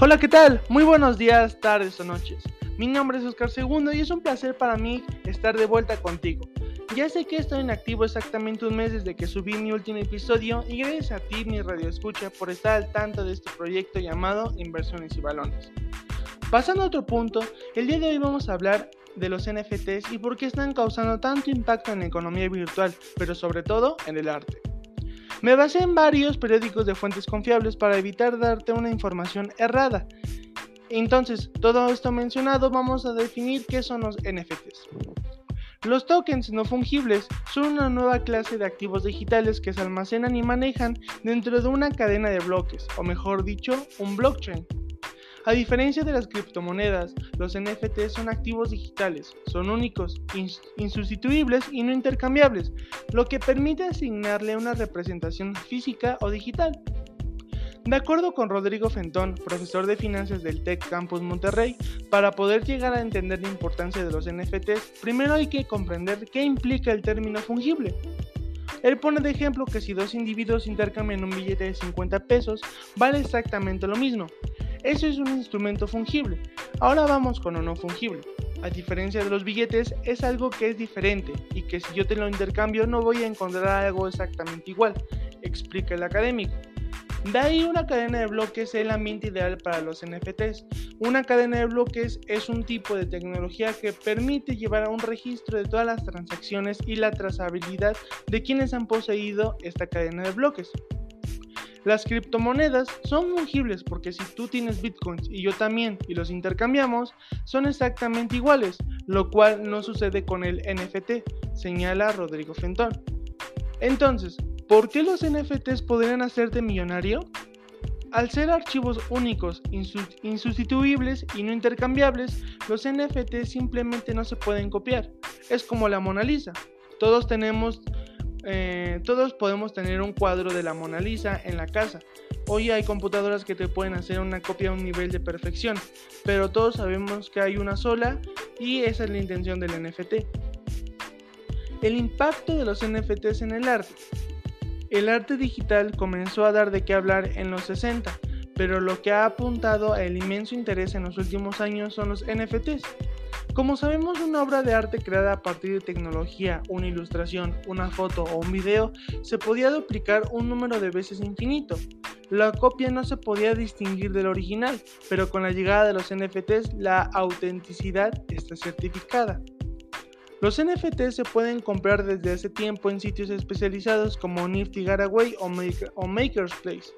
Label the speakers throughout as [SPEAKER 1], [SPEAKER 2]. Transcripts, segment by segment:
[SPEAKER 1] Hola, ¿qué tal? Muy buenos días, tardes o noches. Mi nombre es Oscar Segundo y es un placer para mí estar de vuelta contigo. Ya sé que estoy inactivo exactamente un mes desde que subí mi último episodio y gracias a ti, mi radio escucha, por estar al tanto de este proyecto llamado Inversiones y Balones. Pasando a otro punto, el día de hoy vamos a hablar de los NFTs y por qué están causando tanto impacto en la economía virtual, pero sobre todo en el arte. Me basé en varios periódicos de fuentes confiables para evitar darte una información errada. Entonces, todo esto mencionado, vamos a definir qué son los NFTs. Los tokens no fungibles son una nueva clase de activos digitales que se almacenan y manejan dentro de una cadena de bloques, o mejor dicho, un blockchain. A diferencia de las criptomonedas, los NFT son activos digitales, son únicos, insustituibles y no intercambiables, lo que permite asignarle una representación física o digital. De acuerdo con Rodrigo Fentón, profesor de finanzas del Tech Campus Monterrey, para poder llegar a entender la importancia de los NFTs, primero hay que comprender qué implica el término fungible. Él pone de ejemplo que si dos individuos intercambian un billete de 50 pesos, vale exactamente lo mismo, eso es un instrumento fungible. Ahora vamos con uno fungible. A diferencia de los billetes, es algo que es diferente y que si yo te lo intercambio no voy a encontrar algo exactamente igual, explica el académico. De ahí una cadena de bloques es el ambiente ideal para los NFTs. Una cadena de bloques es un tipo de tecnología que permite llevar a un registro de todas las transacciones y la trazabilidad de quienes han poseído esta cadena de bloques. Las criptomonedas son fungibles porque si tú tienes bitcoins y yo también y los intercambiamos, son exactamente iguales, lo cual no sucede con el NFT, señala Rodrigo Fentón. Entonces, ¿por qué los NFTs podrían hacerte millonario? Al ser archivos únicos, insustituibles y no intercambiables, los NFTs simplemente no se pueden copiar. Es como la Mona Lisa. Todos tenemos eh, todos podemos tener un cuadro de la Mona Lisa en la casa. Hoy hay computadoras que te pueden hacer una copia a un nivel de perfección, pero todos sabemos que hay una sola y esa es la intención del NFT. El impacto de los NFTs en el arte. El arte digital comenzó a dar de qué hablar en los 60, pero lo que ha apuntado el inmenso interés en los últimos años son los NFTs. Como sabemos, una obra de arte creada a partir de tecnología, una ilustración, una foto o un video, se podía duplicar un número de veces infinito. La copia no se podía distinguir del original, pero con la llegada de los NFTs la autenticidad está certificada. Los NFTs se pueden comprar desde hace tiempo en sitios especializados como Nifty Garaway o, o Maker's Place.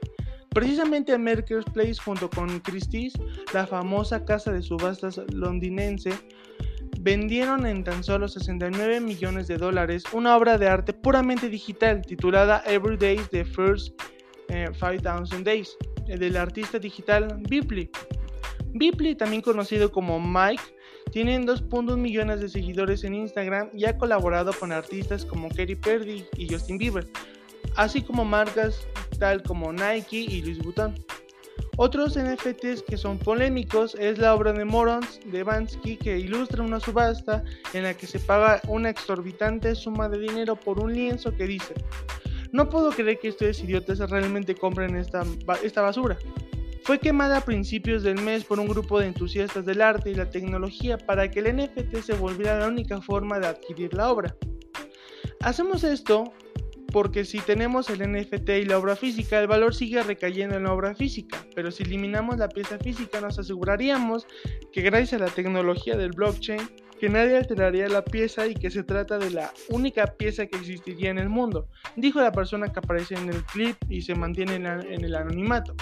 [SPEAKER 1] Precisamente a Maker's Place junto con Christie's, la famosa casa de subastas londinense, vendieron en tan solo 69 millones de dólares una obra de arte puramente digital titulada Every Day the First 5000 eh, Days del artista digital Bipley. Bipley, también conocido como Mike, tiene 2.1 millones de seguidores en Instagram y ha colaborado con artistas como Katy Perry y Justin Bieber, así como marcas tal como Nike y Louis Vuitton. Otros NFTs que son polémicos es la obra de Morons de Bansky que ilustra una subasta en la que se paga una exorbitante suma de dinero por un lienzo que dice No puedo creer que ustedes idiotas realmente compren esta, esta basura. Fue quemada a principios del mes por un grupo de entusiastas del arte y la tecnología para que el NFT se volviera la única forma de adquirir la obra. Hacemos esto porque si tenemos el NFT y la obra física, el valor sigue recayendo en la obra física, pero si eliminamos la pieza física nos aseguraríamos que gracias a la tecnología del blockchain, que nadie alteraría la pieza y que se trata de la única pieza que existiría en el mundo, dijo la persona que aparece en el clip y se mantiene en, el anonimato.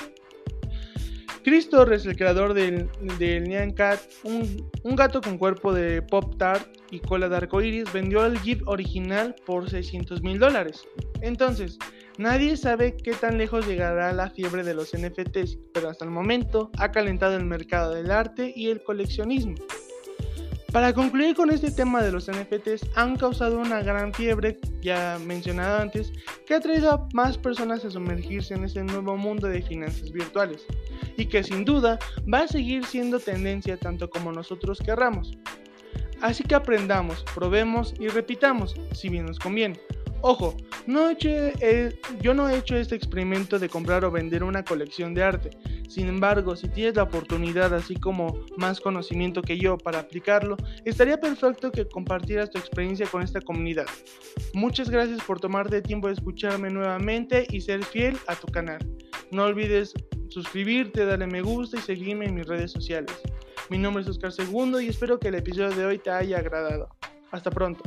[SPEAKER 1] Chris Torres, el creador del, del Nyan Cat, un, un, gato con cuerpo de Pop Tart y cola de arcoiris, vendió el GIF original por 600 mil dólares. Entonces, nadie sabe qué tan lejos llegará la fiebre de los NFTs, pero hasta el momento ha calentado el mercado del arte y el coleccionismo. Para concluir con este tema de los NFTs, han causado una gran fiebre, ya mencionado antes, que ha traído a más personas a sumergirse en este nuevo mundo de finanzas virtuales, y que sin duda va a seguir siendo tendencia tanto como nosotros querramos. Así que aprendamos, probemos y repitamos, si bien nos conviene. Ojo, no eh, yo no he hecho este experimento de comprar o vender una colección de arte. Sin embargo, si tienes la oportunidad, así como más conocimiento que yo para aplicarlo, estaría perfecto que compartieras tu experiencia con esta comunidad. Muchas gracias por tomarte tiempo de escucharme nuevamente y ser fiel a tu canal. No olvides suscribirte, darle me gusta y seguirme en mis redes sociales. Mi nombre es Oscar Segundo y espero que el episodio de hoy te haya agradado. Hasta pronto.